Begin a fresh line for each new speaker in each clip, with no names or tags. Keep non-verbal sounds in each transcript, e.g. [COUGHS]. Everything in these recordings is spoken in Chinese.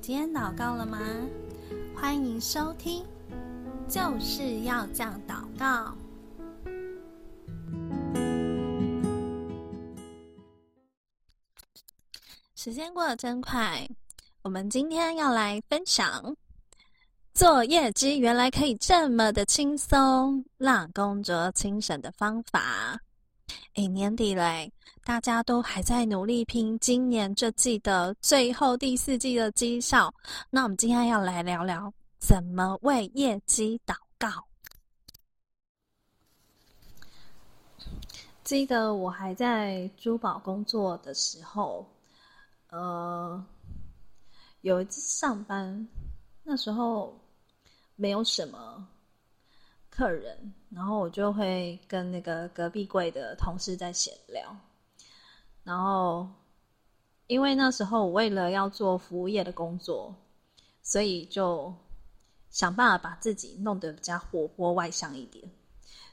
今天祷告了吗？欢迎收听，就是要这样祷告。时间过得真快，我们今天要来分享，做业绩原来可以这么的轻松，让工作轻省的方法。诶，年底嘞，大家都还在努力拼今年这季的最后第四季的绩效。那我们今天要来聊聊怎么为业绩祷告。记得我还在珠宝工作的时候，呃，有一次上班，那时候没有什么。客人，然后我就会跟那个隔壁柜的同事在闲聊，然后因为那时候我为了要做服务业的工作，所以就想办法把自己弄得比较活泼外向一点，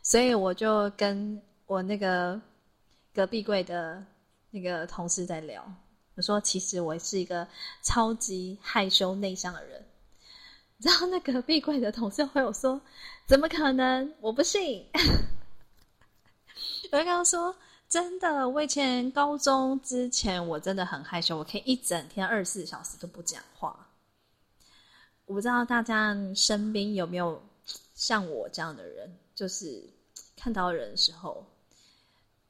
所以我就跟我那个隔壁柜的那个同事在聊，我说其实我是一个超级害羞内向的人。然后那隔壁柜的同事会有说：“怎么可能？我不信。[LAUGHS] ”我就跟他说：“真的，我以前高中之前我真的很害羞，我可以一整天二十四小时都不讲话。我不知道大家身边有没有像我这样的人，就是看到人的时候，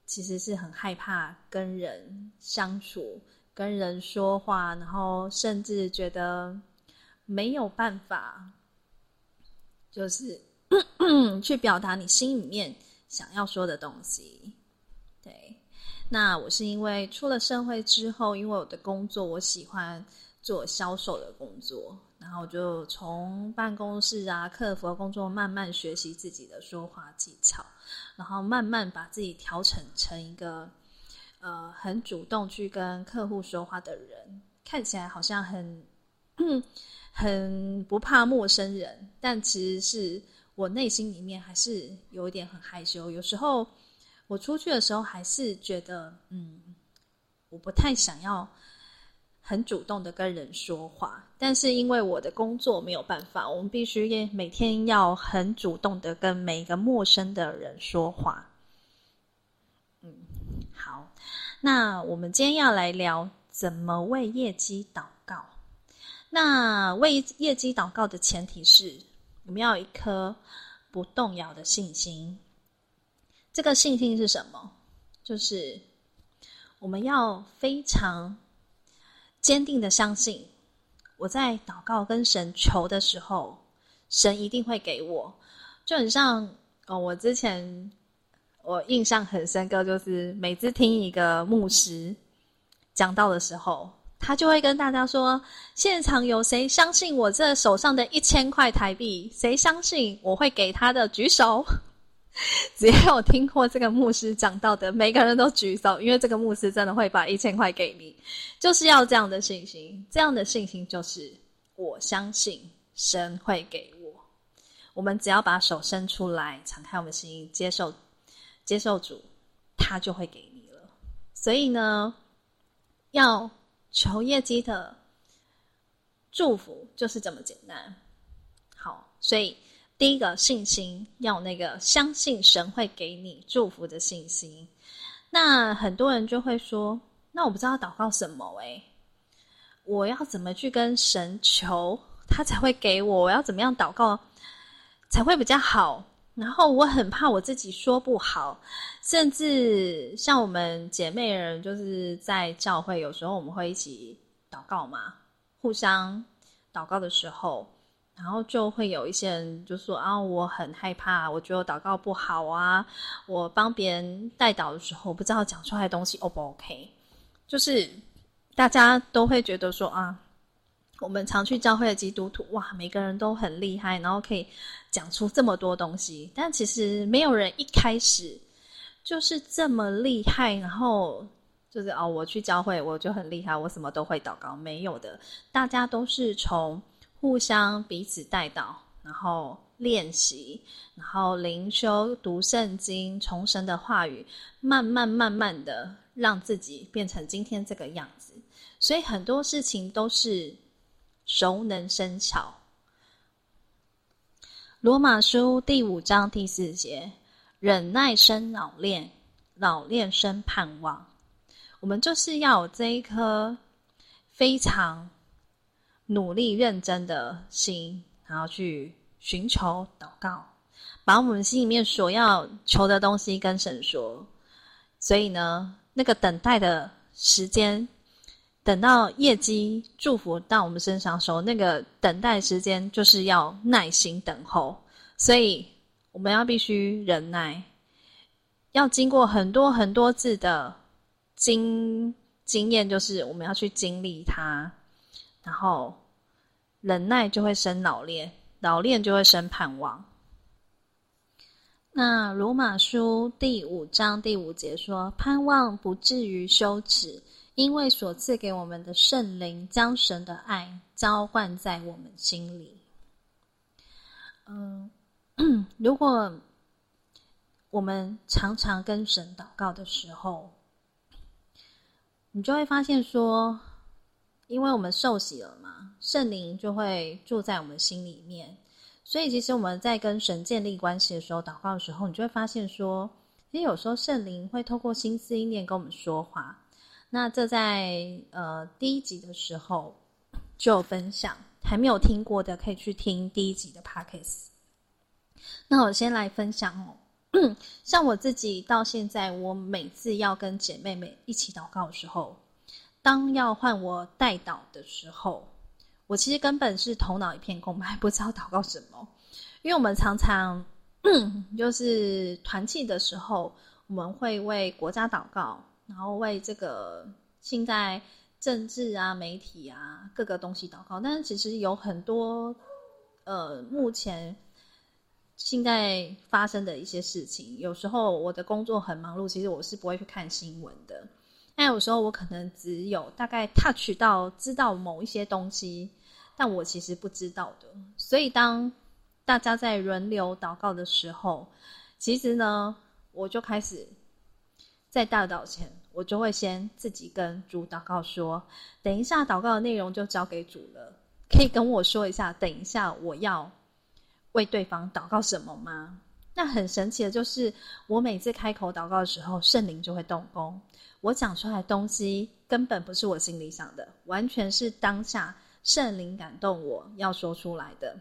其实是很害怕跟人相处、跟人说话，然后甚至觉得。”没有办法，就是 [COUGHS] 去表达你心里面想要说的东西。对，那我是因为出了社会之后，因为我的工作，我喜欢做销售的工作，然后就从办公室啊、客服的工作慢慢学习自己的说话技巧，然后慢慢把自己调整成一个呃很主动去跟客户说话的人，看起来好像很。很不怕陌生人，但其实是我内心里面还是有一点很害羞。有时候我出去的时候，还是觉得，嗯，我不太想要很主动的跟人说话。但是因为我的工作没有办法，我们必须每天要很主动的跟每一个陌生的人说话。嗯，好，那我们今天要来聊怎么为业绩祷告。那为业绩祷告的前提是，我们要有一颗不动摇的信心。这个信心是什么？就是我们要非常坚定的相信，我在祷告跟神求的时候，神一定会给我。就很像哦，我之前我印象很深刻，就是每次听一个牧师讲道的时候。他就会跟大家说：“现场有谁相信我这手上的一千块台币？谁相信我会给他的？举手。[LAUGHS] 只要有听过这个牧师讲道的，每个人都举手，因为这个牧师真的会把一千块给你，就是要这样的信心。这样的信心就是我相信神会给我。我们只要把手伸出来，敞开我们心，接受接受主，他就会给你了。所以呢，要。”求业绩的祝福就是这么简单。好，所以第一个信心要那个相信神会给你祝福的信心。那很多人就会说：“那我不知道祷告什么诶，我要怎么去跟神求，他才会给我？我要怎么样祷告才会比较好？”然后我很怕我自己说不好，甚至像我们姐妹人，就是在教会有时候我们会一起祷告嘛，互相祷告的时候，然后就会有一些人就说啊，我很害怕，我觉得我祷告不好啊，我帮别人代祷的时候，不知道讲出来的东西 O 不 OK，就是大家都会觉得说啊。我们常去教会的基督徒，哇，每个人都很厉害，然后可以讲出这么多东西。但其实没有人一开始就是这么厉害，然后就是哦，我去教会我就很厉害，我什么都会祷告。没有的，大家都是从互相彼此带到，然后练习，然后灵修、读圣经、重生的话语，慢慢慢慢的让自己变成今天这个样子。所以很多事情都是。熟能生巧。罗马书第五章第四节：忍耐生老练，老练生盼望。我们就是要这一颗非常努力、认真的心，然后去寻求祷告，把我们心里面所要求的东西跟神说。所以呢，那个等待的时间，等到业绩祝福到我们身上的时候，那个等待时间就是要耐心等候。所以我们要必须忍耐，要经过很多很多次的。经经验就是我们要去经历它，然后忍耐就会生老练，老练就会生盼望。那罗马书第五章第五节说：“盼望不至于羞耻，因为所赐给我们的圣灵将神的爱浇灌在我们心里。”嗯，[CLEARS THROAT] 如果我们常常跟神祷告的时候，你就会发现说，因为我们受洗了嘛，圣灵就会住在我们心里面。所以，其实我们在跟神建立关系的时候，祷告的时候，你就会发现说，其实有时候圣灵会透过心思意念跟我们说话。那这在呃第一集的时候就有分享，还没有听过的可以去听第一集的 Podcast。那我先来分享哦。[COUGHS] 像我自己到现在，我每次要跟姐妹们一起祷告的时候，当要换我代祷的时候，我其实根本是头脑一片空白，[LAUGHS] 不知道祷告什么。因为我们常常 [COUGHS] 就是团契的时候，我们会为国家祷告，然后为这个现在政治啊、媒体啊各个东西祷告。但是其实有很多呃，目前。现在发生的一些事情，有时候我的工作很忙碌，其实我是不会去看新闻的。但有时候我可能只有大概 touch 到知道某一些东西，但我其实不知道的。所以当大家在轮流祷告的时候，其实呢，我就开始在大祷前，我就会先自己跟主祷告说：等一下祷告的内容就交给主了，可以跟我说一下，等一下我要。为对方祷告什么吗？那很神奇的就是，我每次开口祷告的时候，圣灵就会动工。我讲出来的东西根本不是我心里想的，完全是当下圣灵感动我要说出来的。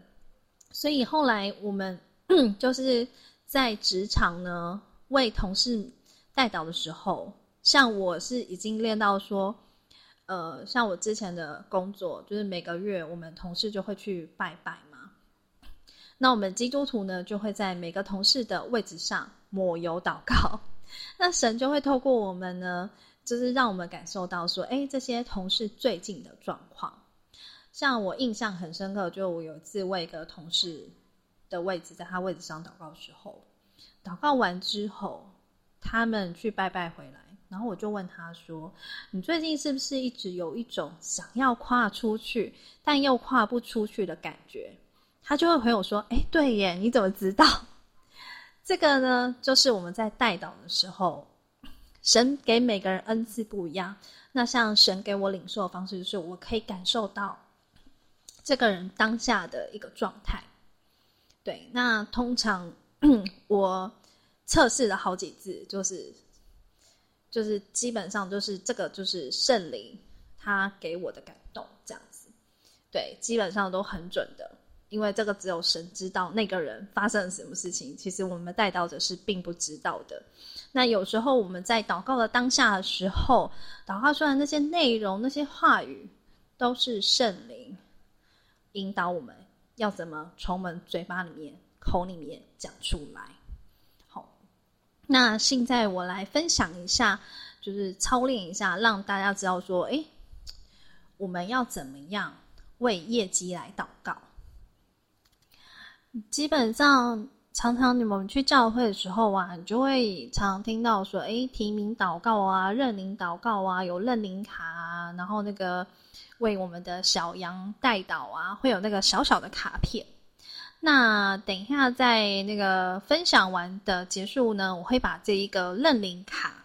所以后来我们 [CLEARS THROAT] 就是在职场呢，为同事代祷的时候，像我是已经练到说，呃，像我之前的工作，就是每个月我们同事就会去拜拜嘛。那我们基督徒呢，就会在每个同事的位置上抹油祷告，[LAUGHS] 那神就会透过我们呢，就是让我们感受到说，哎，这些同事最近的状况。像我印象很深刻，就我有一次为一个同事的位置，在他位置上祷告的时候，祷告完之后，他们去拜拜回来，然后我就问他说：“你最近是不是一直有一种想要跨出去，但又跨不出去的感觉？”他就会回我说：“哎，对耶，你怎么知道？[LAUGHS] 这个呢，就是我们在代祷的时候，神给每个人恩赐不一样。那像神给我领受的方式，就是我可以感受到这个人当下的一个状态。对，那通常 [CLEARS THROAT] 我测试了好几次，就是就是基本上就是这个就是圣灵他给我的感动这样子。对，基本上都很准的。”因为这个只有神知道那个人发生了什么事情，其实我们代祷者是并不知道的。那有时候我们在祷告的当下的时候，祷告出来那些内容、那些话语，都是圣灵引导我们要怎么从我们嘴巴里面、口里面讲出来。那现在我来分享一下，就是操练一下，让大家知道说，哎，我们要怎么样为业绩来祷告。基本上，常常你们去教会的时候啊，你就会常听到说：“诶，提名祷告啊，认领祷告啊，有认领卡啊，然后那个为我们的小羊代祷啊，会有那个小小的卡片。”那等一下在那个分享完的结束呢，我会把这一个认领卡，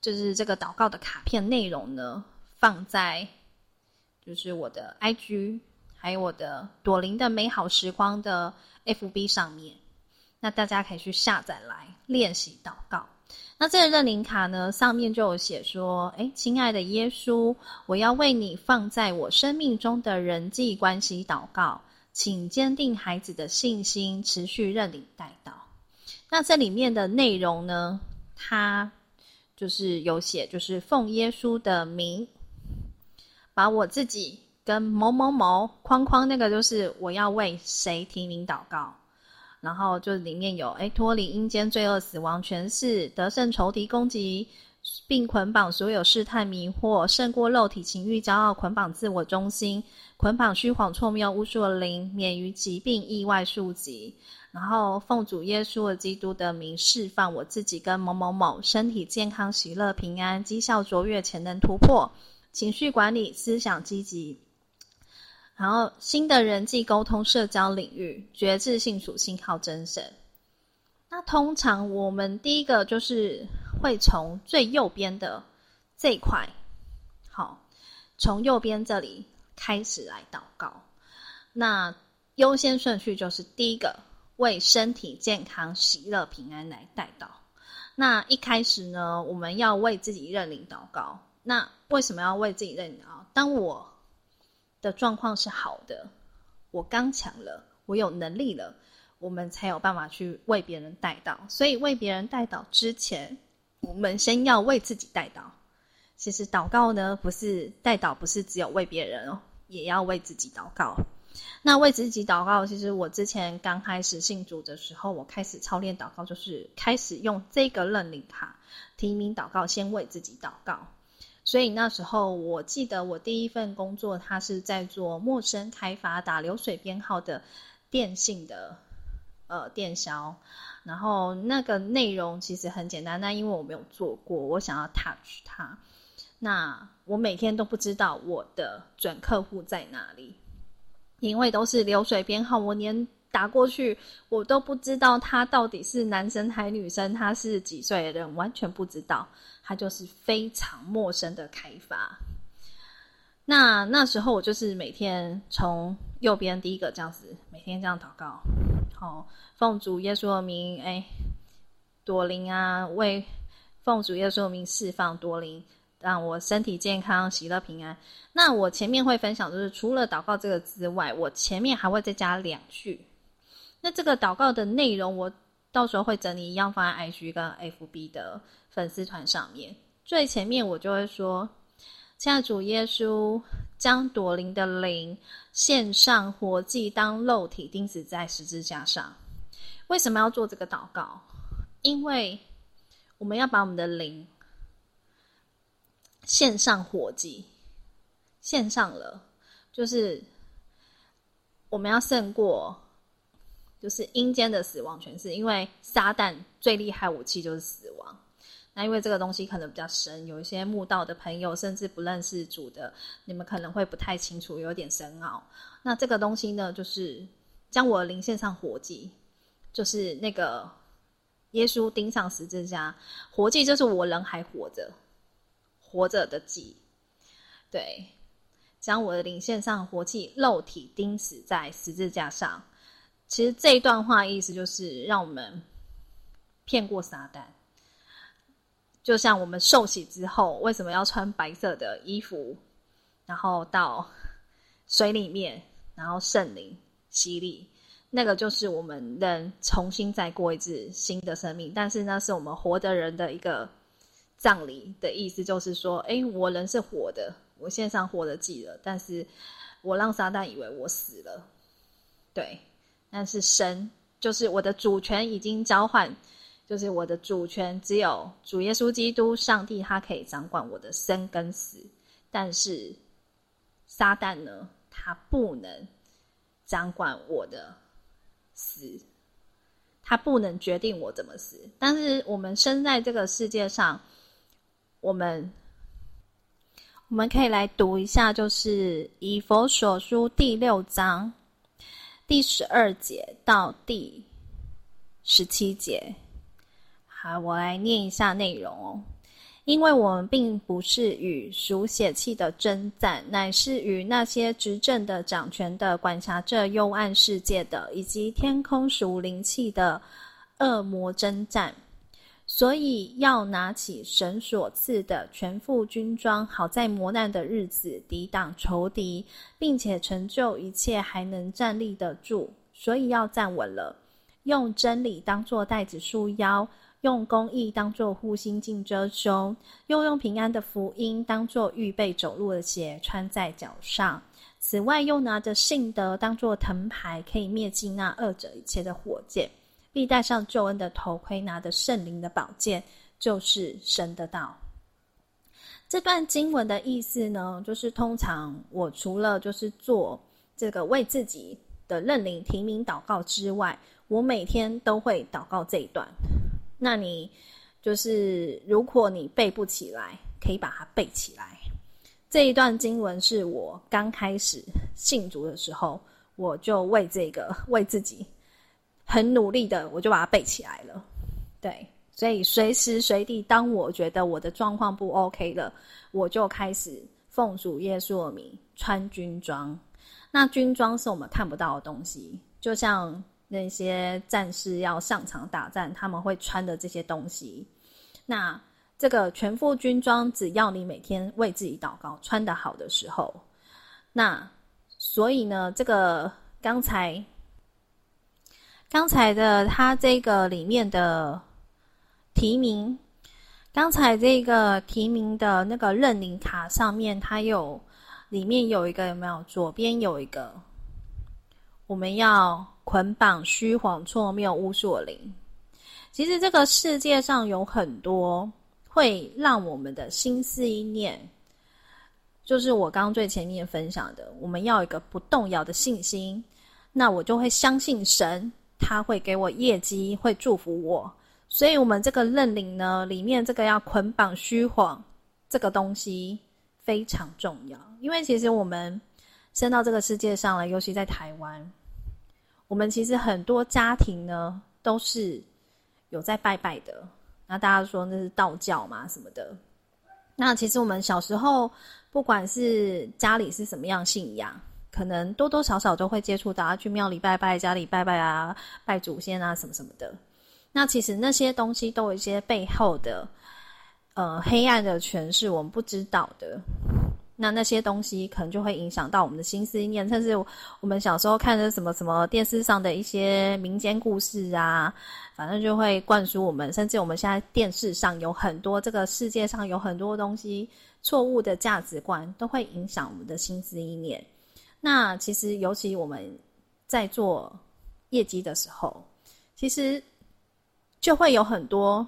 就是这个祷告的卡片内容呢，放在就是我的 IG。还有我的朵琳的美好时光的 FB 上面，那大家可以去下载来练习祷告。那这个认领卡呢，上面就有写说：“诶，亲爱的耶稣，我要为你放在我生命中的人际关系祷告，请坚定孩子的信心，持续认领代祷。”那这里面的内容呢，它就是有写，就是奉耶稣的名，把我自己跟某某某框框，那个就是我要为谁提名祷告。然后就里面有，哎，脱离阴间罪恶、死亡权势，得胜仇敌攻击，并捆绑所有事态迷惑，胜过肉体情欲骄傲，捆绑自我中心，捆绑虚谎错谬巫术的灵，免于疾病意外速疾。然后奉主耶稣的基督的名释放我自己跟某某某身体健康、喜乐、平安、绩效卓越、潜能突破、情绪管理、思想积极。然后，新的人际沟通、社交领域、觉知性属性靠真神。那通常我们第一个就是会从最右边的这一块，好，从右边这里开始来祷告。那优先顺序就是第一个为身体健康、喜乐、平安来代祷。那一开始呢，我们要为自己认领祷告。那为什么要为自己认领啊？当我的状况是好的，我刚强了，我有能力了，我们才有办法去为别人代祷。所以为别人代祷之前，我们先要为自己代祷。其实祷告呢，不是代祷，不是只有为别人哦，也要为自己祷告。那为自己祷告，其实我之前刚开始信主的时候，我开始操练祷告，就是开始用这个认领卡提名祷告，先为自己祷告。所以那时候，我记得我第一份工作，他是在做陌生开发打流水编号的电信的呃电销，然后那个内容其实很简单，但因为我没有做过，我想要 touch 它，那我每天都不知道我的准客户在哪里，因为都是流水编号，我连打过去我都不知道他到底是男生还女生，他是几岁的人，完全不知道。他就是非常陌生的开发。那那时候我就是每天从右边第一个这样子，每天这样祷告，好，奉主耶稣的名，哎，朵琳啊，为奉主耶稣的名释放朵琳，让我身体健康、喜乐平安。那我前面会分享，就是除了祷告这个之外，我前面还会再加两句。那这个祷告的内容，我到时候会整理一样放在 IG 跟 FB 的。粉丝团上面最前面，我就会说：“亲爱主耶稣，将朵琳的灵献上活祭，当肉体钉死在十字架上。为什么要做这个祷告？因为我们要把我们的灵献上活祭，献上了，就是我们要胜过，就是阴间的死亡权势，因为撒旦最厉害武器就是死亡。”那因为这个东西可能比较深，有一些慕道的朋友甚至不认识主的，你们可能会不太清楚，有点深奥。那这个东西呢，就是将我灵献上活祭，就是那个耶稣钉上十字架，活祭就是我人还活着，活着的祭。对，将我的灵献上活祭，肉体钉死在十字架上。其实这一段话意思就是让我们骗过撒旦。就像我们受洗之后，为什么要穿白色的衣服，然后到水里面，然后圣灵洗礼，那个就是我们人重新再过一次新的生命。但是那是我们活的人的一个葬礼的意思，就是说，哎，我人是活的，我献上活的祭了，但是我让撒旦以为我死了，对，但是神就是我的主权已经交换。就是我的主权，只有主耶稣基督上帝，他可以掌管我的生跟死。但是撒旦呢，他不能掌管我的死，他不能决定我怎么死。但是我们生在这个世界上，我们我们可以来读一下，就是以弗所书第六章第十二节到第十七节。好，我来念一下内容哦。因为我们并不是与属血气的征战，乃是与那些执政的、掌权的、管辖着幽暗世界的，以及天空属灵气的恶魔征战。所以要拿起神所赐的全副军装，好在磨难的日子抵挡仇敌，并且成就一切，还能站立得住。所以要站稳了，用真理当作带子束腰，用公义当作护心镜遮胸，又用平安的福音当作预备走路的鞋穿在脚上。此外，又拿着信德当作藤牌，可以灭尽那二者一切的火箭。必戴上救恩的头盔，拿着圣灵的宝剑，就是神的道。这段经文的意思呢，就是通常我除了就是做这个为自己的认领提名祷告之外，我每天都会祷告这一段。那你就是如果你背不起来，可以把它背起来。这一段经文是我刚开始信主的时候，我就为这个为自己。很努力的，我就把它背起来了。对，所以随时随地，当我觉得我的状况不 OK 了，我就开始奉主耶稣的名穿军装。那军装是我们看不到的东西，就像那些战士要上场打战，他们会穿的这些东西。那这个全副军装，只要你每天为自己祷告，穿得好的时候，那所以呢，这个刚才。刚才的他这个里面的提名，刚才这个提名的那个认领卡上面，它有里面有一个有没有？左边有一个，我们要捆绑虚谎错谬污属灵。其实这个世界上有很多会让我们的心思意念，就是我刚刚最前面分享的，我们要一个不动摇的信心，那我就会相信神。他会给我业绩，会祝福我，所以，我们这个认领呢，里面这个要捆绑虚谎，这个东西非常重要。因为其实我们生到这个世界上来，尤其在台湾，我们其实很多家庭呢都是有在拜拜的。那大家说那是道教嘛什么的？那其实我们小时候，不管是家里是什么样信仰。可能多多少少都会接触到，去庙里拜拜，家里拜拜啊，拜祖先啊，什么什么的。那其实那些东西都有一些背后的，呃，黑暗的诠释，我们不知道的。那那些东西可能就会影响到我们的心思意念，甚至我们小时候看的什么什么电视上的一些民间故事啊，反正就会灌输我们。甚至我们现在电视上有很多，这个世界上有很多东西，错误的价值观都会影响我们的心思意念。那其实，尤其我们在做业绩的时候，其实就会有很多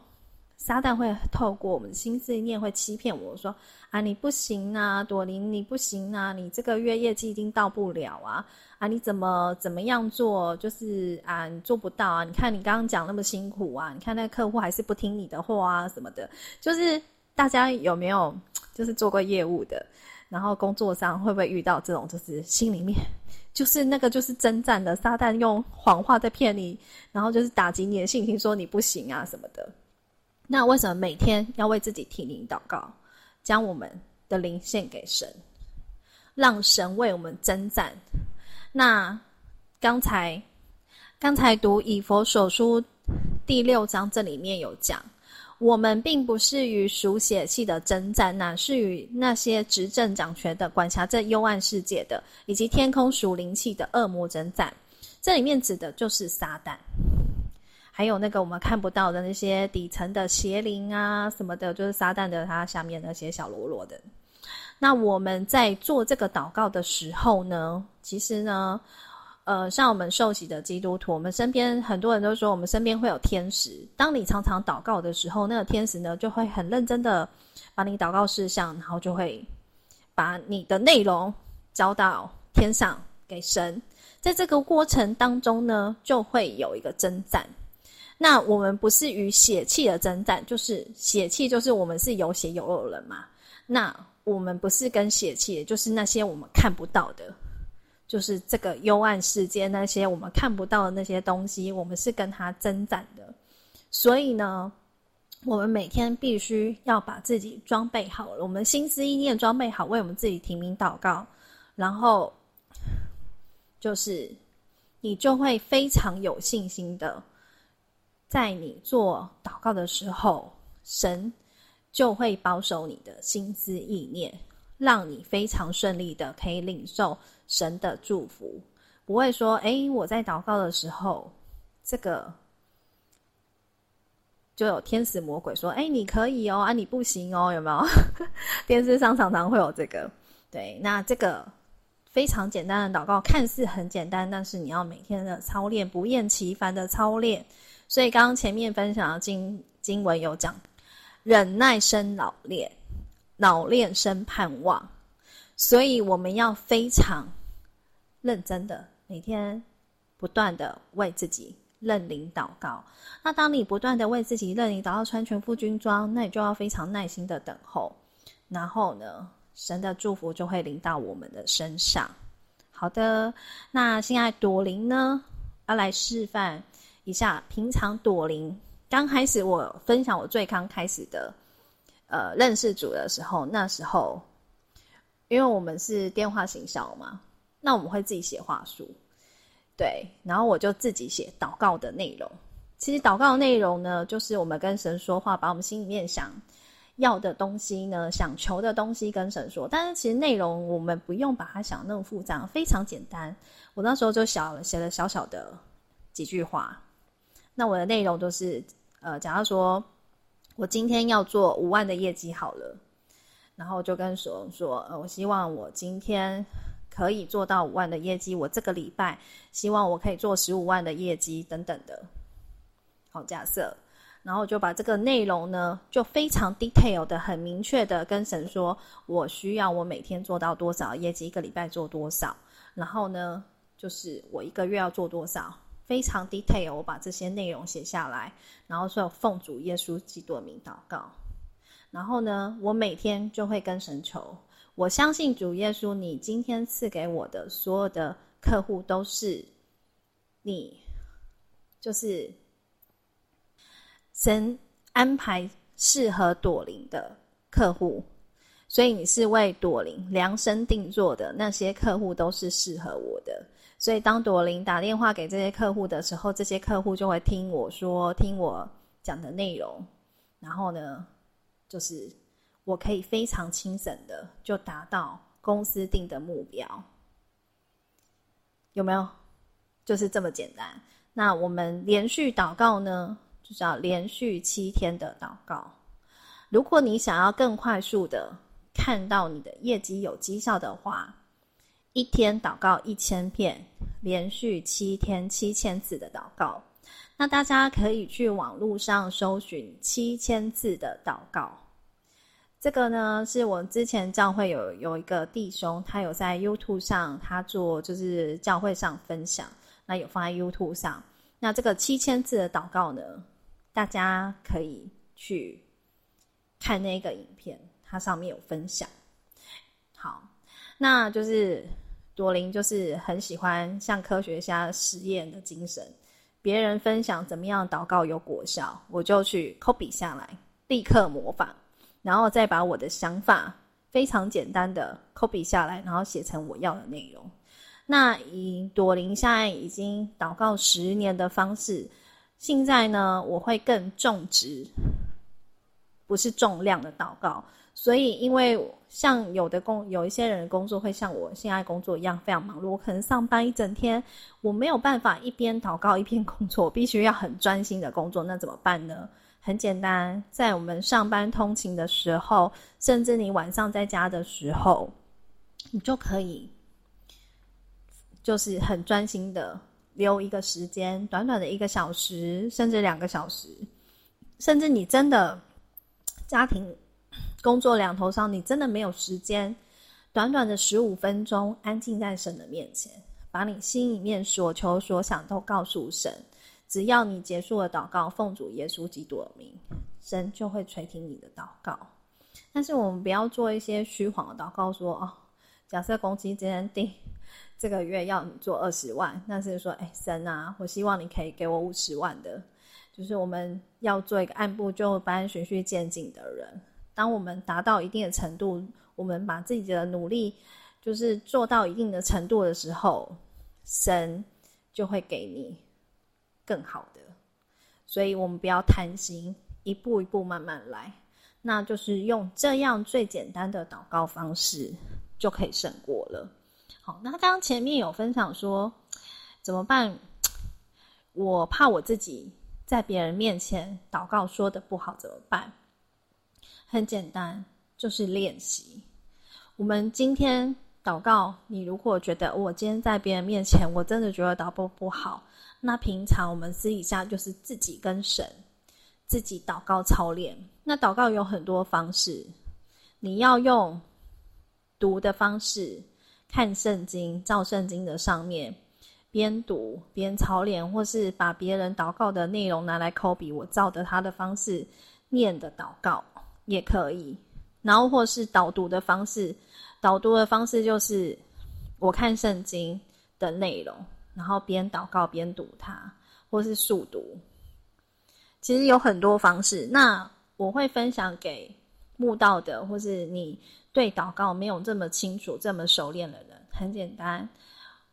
撒旦会透过我们的心思念，会欺骗我说：“啊，你不行啊，朵琳，你不行啊，你这个月业绩一定到不了啊！啊，你怎么怎么样做，就是啊，你做不到啊！你看你刚刚讲那么辛苦啊，你看那客户还是不听你的话啊，什么的。就是大家有没有就是做过业务的？”然后工作上会不会遇到这种，就是心里面就是那个就是征战的撒旦用谎话在骗你，然后就是打击你的信心，说你不行啊什么的。那为什么每天要为自己提灵祷告，将我们的灵献给神，让神为我们征战？那刚才刚才读以弗所书第六章，这里面有讲。我们并不是与属血气的争战，乃是与那些执政掌权的、管辖这幽暗世界的，以及天空属灵气的恶魔争战。这里面指的就是撒旦，还有那个我们看不到的那些底层的邪灵啊什么的，就是撒旦的他下面那些小喽啰的。那我们在做这个祷告的时候呢，其实呢。呃，像我们受洗的基督徒，我们身边很多人都说，我们身边会有天使。当你常常祷告的时候，那个天使呢，就会很认真的把你祷告事项，然后就会把你的内容交到天上给神。在这个过程当中呢，就会有一个征战。那我们不是与血气的征战，就是血气，就是我们是有血有肉的人嘛。那我们不是跟血气，就是那些我们看不到的。就是这个幽暗世界，那些我们看不到的那些东西，我们是跟他征战的。所以呢，我们每天必须要把自己装备好了，我们心思意念装备好，为我们自己提名祷告，然后就是你就会非常有信心的，在你做祷告的时候，神就会保守你的心思意念，让你非常顺利的可以领受神的祝福，不会说，哎，我在祷告的时候，这个。就有天使魔鬼说：“哎，你可以哦，啊，你不行哦，有没有？[LAUGHS] 电视上常常会有这个。对，那这个非常简单的祷告，看似很简单，但是你要每天的操练，不厌其烦的操练。所以刚刚前面分享的经经文有讲，忍耐生老练，老练生盼望。所以我们要非常认真的每天不断的为自己。”认领祷告，那当你不断的为自己认领祷告，穿全副军装，那你就要非常耐心的等候，然后呢，神的祝福就会临到我们的身上。好的，那现在朵琳呢，要来示范一下，平常朵琳刚开始我分享我最刚开始的，呃，认识组的时候，那时候因为我们是电话行销嘛，那我们会自己写话术。对，然后我就自己写祷告的内容。其实祷告的内容呢，就是我们跟神说话，把我们心里面想要的东西呢，想求的东西跟神说。但是其实内容我们不用把它想那么复杂，非常简单。我那时候就小写了小小的几句话。那我的内容都是，呃，假如说我今天要做五万的业绩好了，然后就跟神说，呃，我希望我今天。可以做到五万的业绩，我这个礼拜希望我可以做十五万的业绩等等的，好假设，然后就把这个内容呢，就非常 detail 的、很明确的跟神说，我需要我每天做到多少业绩，一个礼拜做多少，然后呢，就是我一个月要做多少，非常 detail，我把这些内容写下来，然后说奉主耶稣基督的名祷告，然后呢，我每天就会跟神求。我相信主耶稣，你今天赐给我的所有的客户都是你，就是神安排适合朵琳的客户，所以你是为朵琳量身定做的，那些客户都是适合我的。所以当朵琳打电话给这些客户的时候，这些客户就会听我说，听我讲的内容，然后呢，就是。我可以非常轻省的就达到公司定的目标，有没有？就是这么简单。那我们连续祷告呢，就是要连续七天的祷告。如果你想要更快速的看到你的业绩有绩效的话，一天祷告一千遍，连续七天七千次的祷告。那大家可以去网络上搜寻七千字的祷告。这个呢，是我之前教会有有一个弟兄，他有在 YouTube 上，他做就是教会上分享，那有放在 YouTube 上。那这个七千字的祷告呢，大家可以去看那个影片，它上面有分享。好，那就是朵琳就是很喜欢像科学家实验的精神，别人分享怎么样祷告有果效，我就去 copy 下来，立刻模仿。然后再把我的想法非常简单的 copy 下来，然后写成我要的内容。那以朵琳现在已经祷告十年的方式，现在呢，我会更重植，不是重量的祷告。所以，因为像有的工有一些人的工作会像我现在工作一样非常忙碌，我可能上班一整天，我没有办法一边祷告一边工作，我必须要很专心的工作，那怎么办呢？很简单，在我们上班通勤的时候，甚至你晚上在家的时候，你就可以，就是很专心的留一个时间，短短的一个小时，甚至两个小时，甚至你真的家庭工作两头烧，你真的没有时间，短短的十五分钟，安静在神的面前，把你心里面所求所想都告诉神。只要你结束了祷告，奉主耶稣基督的名，神就会垂听你的祷告。但是我们不要做一些虚谎的祷告，说哦，假设公司今天定这个月要你做二十万，但是说，哎，神啊，我希望你可以给我五十万的，就是我们要做一个按部就班、循序渐进的人。当我们达到一定的程度，我们把自己的努力就是做到一定的程度的时候，神就会给你更好的。所以我们不要贪心，一步一步慢慢来。那就是用这样最简单的祷告方式就可以胜过了。好，那刚刚前面有分享说怎么办？我怕我自己在别人面前祷告说的不好怎么办？很简单，就是练习。我们今天祷告，你如果觉得我今天在别人面前，我真的觉得祷告不好，那平常我们私底下就是自己跟神自己祷告操练。那祷告有很多方式，你要用读的方式，看圣经，照圣经的上面边读边操练，或是把别人祷告的内容拿来 copy，我照着他的方式念的祷告也可以。然后或是导读的方式，导读的方式就是我看圣经的内容，然后边祷告边读它，或是速读。其实有很多方式。那我会分享给慕道的，或是你对祷告没有这么清楚、这么熟练的人，很简单。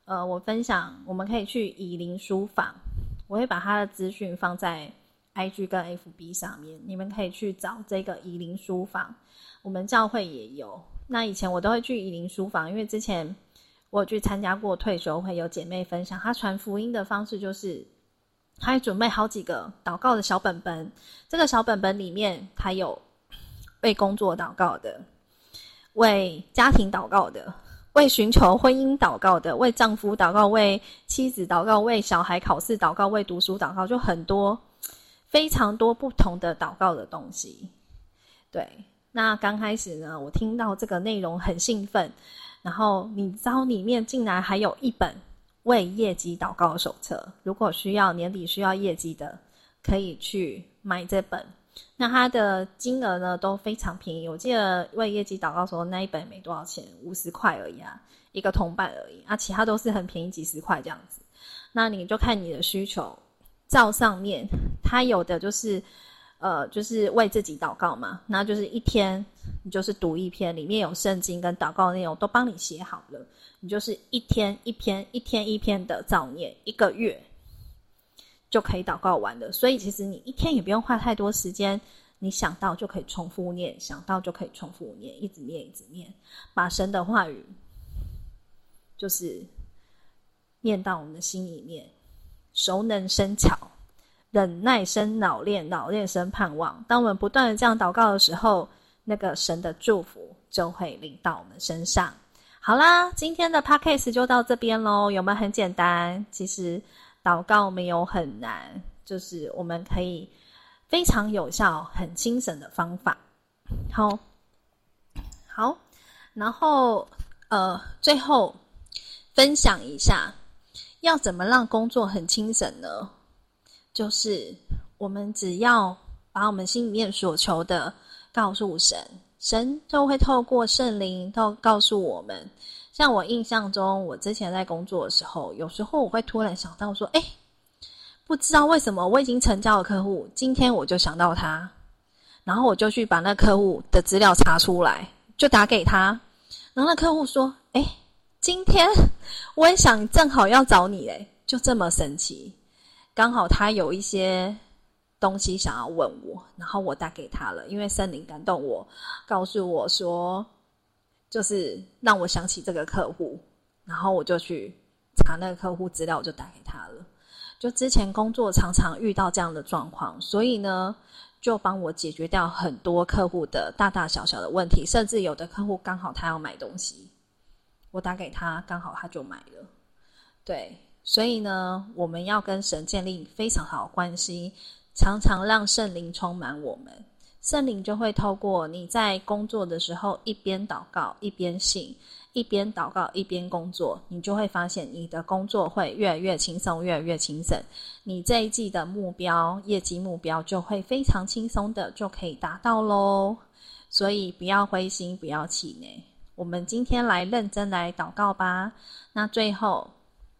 呃，我分享，我们可以去以灵书房，我会把他的资讯放在 IG 跟 FB 上面，你们可以去找这个以灵书房。我们教会也有。那以前我都会去以灵书房，因为之前我去参加过退休会，有姐妹分享，她传福音的方式就是。她还准备好几个祷告的小本本，这个小本本里面，他有为工作祷告的，为家庭祷告的，为寻求婚姻祷告的，为丈夫祷告，为妻子祷告，为小孩考试祷告，为读书祷告，就很多非常多不同的祷告的东西。对，那刚开始呢，我听到这个内容很兴奋，然后你知道里面竟然还有一本。为业绩祷告手册，如果需要年底需要业绩的，可以去买这本。那它的金额呢都非常便宜，我记得为业绩祷告时候那一本没多少钱，五十块而已啊，一个铜板而已啊，其他都是很便宜，几十块这样子。那你就看你的需求，照上面它有的就是，呃，就是为自己祷告嘛，那就是一天你就是读一篇，里面有圣经跟祷告内容都帮你写好了。你就是一天一篇，一天一篇的照念，一个月就可以祷告完的。所以其实你一天也不用花太多时间，你想到就可以重复念，想到就可以重复念，一直念一直念，把神的话语就是念到我们的心里面，熟能生巧，忍耐生老练，老练生盼望。当我们不断的这样祷告的时候，那个神的祝福就会临到我们身上。好啦，今天的 podcast 就到这边喽。有没有很简单？其实祷告没有很难，就是我们可以非常有效、很精神的方法。好，好，然后呃，最后分享一下，要怎么让工作很精神呢？就是我们只要把我们心里面所求的告诉神。神就会透过圣灵，都告诉我们。像我印象中，我之前在工作的时候，有时候我会突然想到说：“诶，不知道为什么，我已经成交了客户，今天我就想到他，然后我就去把那客户的资料查出来，就打给他。然后那客户说：‘诶，今天我也想正好要找你，诶，就这么神奇，刚好他有一些。’”东西想要问我，然后我打给他了，因为森林感动我，告诉我说，就是让我想起这个客户，然后我就去查那个客户资料，我就打给他了。就之前工作常常遇到这样的状况，所以呢，就帮我解决掉很多客户的大大小小的问题，甚至有的客户刚好他要买东西，我打给他，刚好他就买了。对，所以呢，我们要跟神建立非常好的关系。常常让圣灵充满我们，圣灵就会透过你在工作的时候一边祷告一边信，一边祷告一边工作，你就会发现你的工作会越来越轻松，越来越轻省。你这一季的目标业绩目标就会非常轻松的就可以达到喽。所以不要灰心，不要气馁。我们今天来认真来祷告吧。那最后，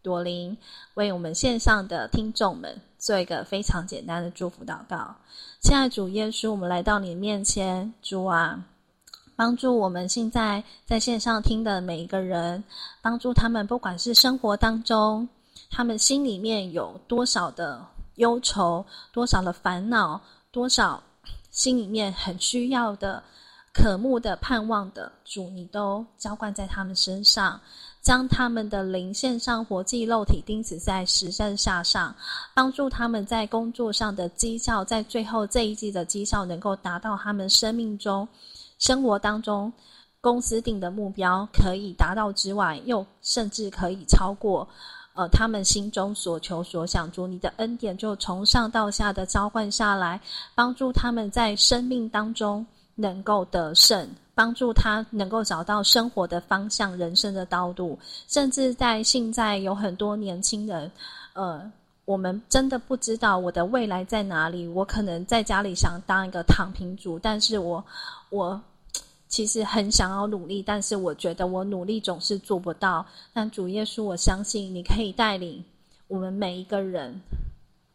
朵琳为我们线上的听众们。做一个非常简单的祝福祷告。亲爱主耶稣，我们来到你面前，主啊，帮助我们现在在线上听的每一个人，帮助他们，不管是生活当中，他们心里面有多少的忧愁，多少的烦恼，多少心里面很需要的。渴慕的、盼望的主，你都浇灌在他们身上，将他们的灵献上活祭，肉体钉死在十字架上，帮助他们在工作上的绩效，在最后这一季的绩效能够达到他们生命中、生活当中公司定的目标可以达到之外，又甚至可以超过，呃，他们心中所求所想。主，你的恩典就从上到下的浇灌下来，帮助他们在生命当中。能够得胜，帮助他能够找到生活的方向、人生的道路，甚至在现在有很多年轻人，呃，我们真的不知道我的未来在哪里。我可能在家里想当一个躺平族，但是我我其实很想要努力，但是我觉得我努力总是做不到。但主耶稣，我相信你可以带领我们每一个人，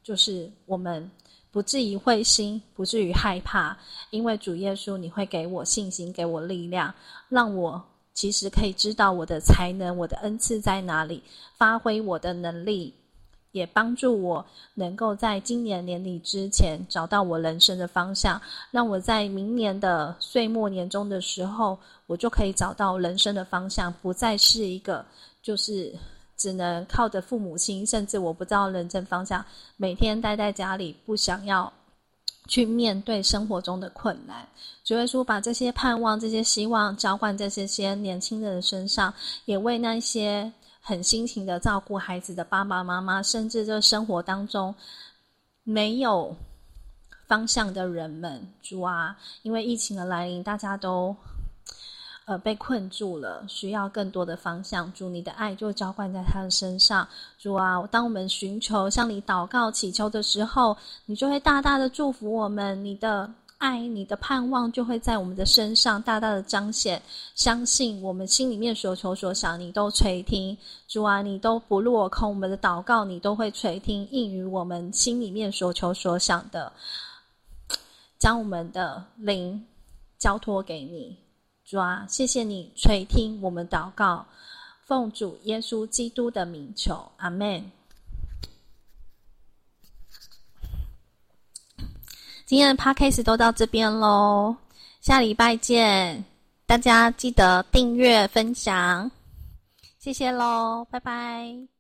就是我们。不至于灰心，不至于害怕，因为主耶稣，你会给我信心，给我力量，让我其实可以知道我的才能、我的恩赐在哪里，发挥我的能力，也帮助我能够在今年年底之前找到我人生的方向，让我在明年的岁末年终的时候，我就可以找到人生的方向，不再是一个就是。只能靠着父母亲，甚至我不知道人生方向，每天待在家里，不想要去面对生活中的困难。主耶稣把这些盼望、这些希望浇灌在这些年轻人的身上，也为那些很辛勤的照顾孩子的爸爸妈妈，甚至这生活当中没有方向的人们，主啊，因为疫情的来临，大家都。呃，被困住了，需要更多的方向。主，你的爱就浇灌在他的身上。主啊，当我们寻求、向你祷告、祈求的时候，你就会大大的祝福我们。你的爱、你的盼望就会在我们的身上大大的彰显。相信我们心里面所求所想，你都垂听。主啊，你都不落空，我们的祷告你都会垂听，应于我们心里面所求所想的，将我们的灵交托给你。主啊，谢谢你垂听我们祷告，奉主耶稣基督的名求，阿门。今天的 podcast 都到这边喽，下礼拜见，大家记得订阅分享，谢谢喽，拜拜。